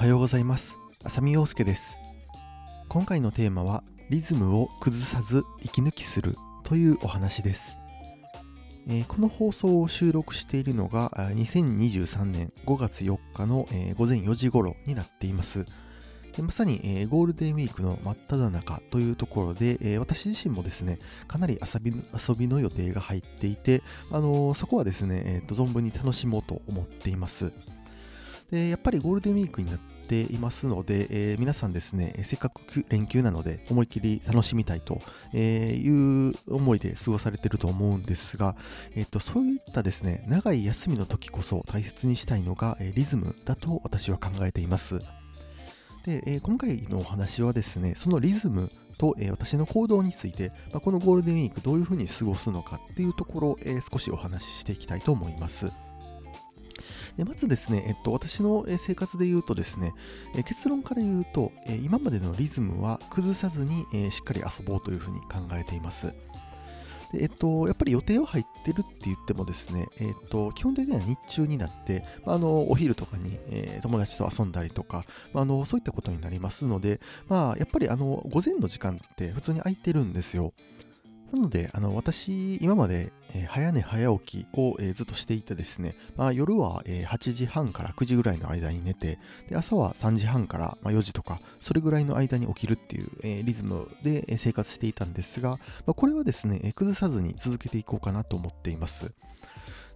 はようございます。浅見陽介です。今回のテーマはリズムを崩さず息抜きするというお話です、えーこの放送を収録しているのが2023年5月4日の、えー午前4時頃になっています。でまさに、えーゴールデンウィークの真っ只中というところで、えー私自身もですねかなり遊びの遊びの予定が入っていて、あのーそこはですね、えーと存分に楽しもうと思っています。でやっぱりゴールデンウィークになっていますので、えー皆さんですね、せっかく連休なので思いっきり楽しみたいという思いで過ごされていると思うんですが、えーとそういったですね、長い休みの時こそ大切にしたいのが、リズムだと私は考えています。で、えー今回のお話はですね、そのリズムと、えー私の行動について、まあこのゴールデンウィークどういうふうに過ごすのかっていうところを、えー少しお話ししていきたいと思います。でまずですね、えっと、私の生活で言うとですね、え結論から言うと、え今までのリズムは崩さずに、えしっかり遊ぼうというふうに考えています。でえっと、やっぱり予定は入ってるって言ってもですね、えっと、基本的には日中になって、まあ、のお昼とかに、えー友達と遊んだりとか、まあ、あのそういったことになりますので、まあ、やっぱりあの午前の時間って普通に空いてるんですよ。なので、あの私、今まで、えー早寝早起きを、えーずっとしていてですね、まあ、夜は、えー8時半から9時ぐらいの間に寝て、で朝は3時半から、まあ、4時とか、それぐらいの間に起きるっていう、えリズムで生活していたんですが、まあ、これはですね、え崩さずに続けていこうかなと思っています。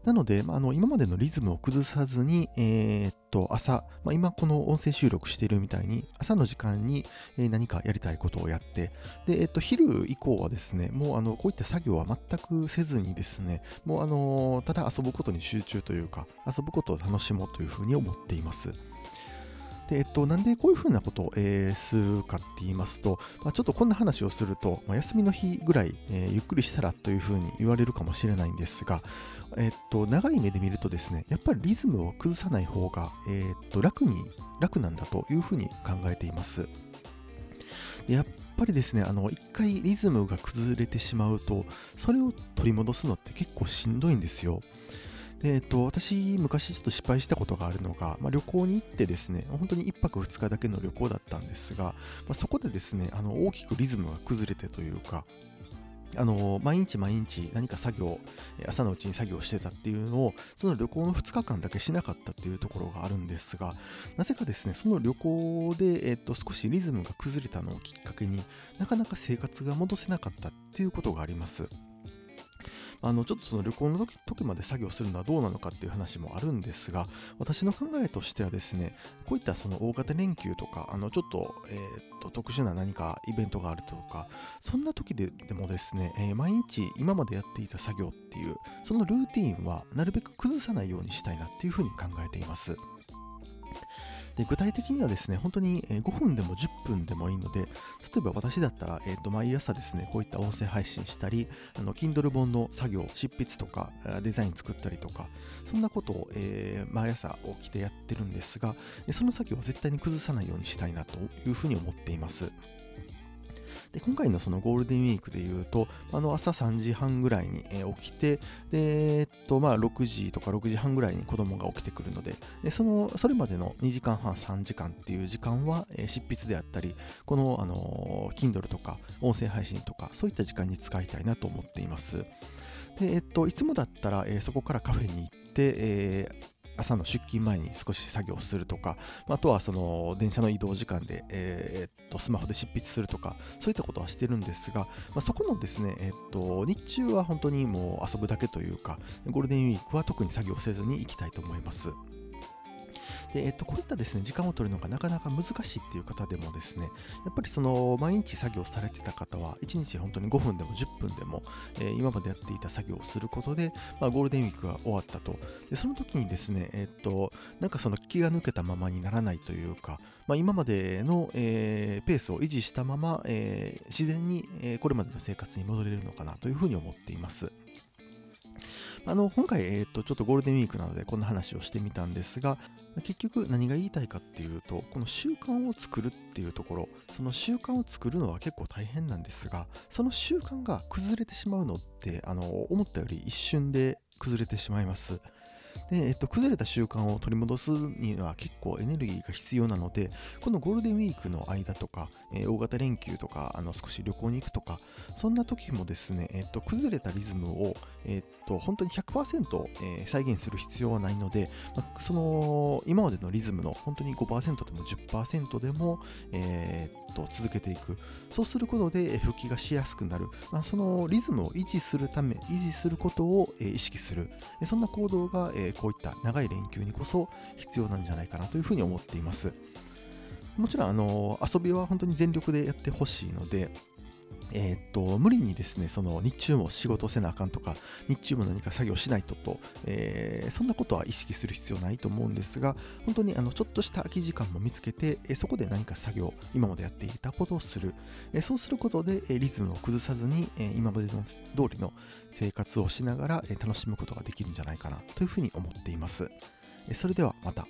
なので、まあ、あの今までのリズムを崩さずに、えーっと朝、まあ、今この音声収録しているみたいに、朝の時間に何かやりたいことをやって、で、えっと、昼以降はですね、もうあのこういった作業は全くせずにですね、もうあのただ遊ぶことに集中というか、遊ぶことを楽しもうというふうに思っています。で、えっと、なんでこういうふうなことを、えーするかって言いますと、まあ、ちょっとこんな話をすると、まあ、休みの日ぐらい、えーゆっくりしたらというふうに言われるかもしれないんですが、えっと、長い目で見るとですね、やっぱりリズムを崩さない方が、えっと、楽に、楽なんだというふうに考えています。やっぱりですね、あの、一回リズムが崩れてしまうと、それを取り戻すのって結構しんどいんですよ。でえっと、私、昔ちょっと失敗したことがあるのが、まあ、旅行に行ってですね、本当に1泊2日だけの旅行だったんですが、まあ、そこでですね、あの大きくリズムが崩れてというか、あの毎日毎日何か作業、朝のうちに作業してたっていうのを、その旅行の2日間だけしなかったっていうところがあるんですが、なぜかですね、その旅行で、えっと、少しリズムが崩れたのをきっかけになかなか生活が戻せなかったっていうことがあります。あのちょっとその旅行の時時まで作業するのはどうなのかっていう話もあるんですが、私の考えとしてはですね、こういったその大型連休とか、あのちょっと,、えーと特殊な何かイベントがあるとか、そんな時ででもですね、えー毎日今までやっていた作業っていう、そのルーティンはなるべく崩さないようにしたいなっていうふうに考えています。で具体的にはですね、本当に5分でも10分でもいいので、例えば私だったら、えー、と毎朝ですね、こういった音声配信したり、あの Kindle 本の作業、執筆とか、デザイン作ったりとか、そんなことを、えー毎朝起きてやってるんですが、その作業は絶対に崩さないようにしたいなというふうに思っています。で今回のそのゴールデンウィークでいうと、あの朝3時半ぐらいに起きて、で、えっと、まあ6時とか6時半ぐらいに子供が起きてくるので、でその、それまでの2時間半、3時間っていう時間は、執筆であったり、この、あの Kindle とか音声配信とか、そういった時間に使いたいなと思っています。で、えっと、いつもだったら、えーそこからカフェに行って、えー朝の出勤前に少し作業するとか、ああとはその電車の移動時間で、えーっとスマホで執筆するとか、そういったことはしてるんですが、まあ、そこのですね、えーっと日中は本当にもう遊ぶだけというか、ゴールデンウィークは特に作業せずに行きたいと思います。で、えっと、こういったですね、時間を取るのがなかなか難しいっていう方でもですね、やっぱりその毎日作業されてた方は、1日本当に5分でも10分でも、えー今までやっていた作業をすることで、まあ、ゴールデンウィークが終わったと。で、その時にですね、えっと、なんかその気が抜けたままにならないというか、まあ、今までの、えーペースを維持したまま、えー自然に、えこれまでの生活に戻れるのかなというふうに思っています。あの今回、えー、とちょっとゴールデンウィークなのでこんな話をしてみたんですが結局何が言いたいかっていうとこの習慣を作るっていうところその習慣を作るのは結構大変なんですがその習慣が崩れてしまうのってあの思ったより一瞬で崩れてしまいます。で、えっと、崩れた習慣を取り戻すには結構エネルギーが必要なので、このゴールデンウィークの間とか、えー、大型連休とか、あの少し旅行に行くとか、そんな時もですね、えっと、崩れたリズムを、えっと、本当に100%、えー、再現する必要はないので、まあ、その今までのリズムの本当に5%でも10%でも、えー、っと続けていく。そうすることで復帰がしやすくなる。まあ、そのリズムを維持するため、維持することを、えー、意識する。そんな行動が、えー、こういった長い連休にこそ必要なんじゃないかなというふうに思っています。もちろん、あの遊びは本当に全力でやってほしいので、えー、っと無理にですねその日中も仕事せなあかんとか日中も何か作業しないとと、えー、そんなことは意識する必要ないと思うんですが本当にあのちょっとした空き時間も見つけて、えー、そこで何か作業今までやっていたことをする、えそうすることで、えリズムを崩さずに、え今までの通りの生活をしながら、え楽しむことができるんじゃないかなというふうに思っています、えそれではまた。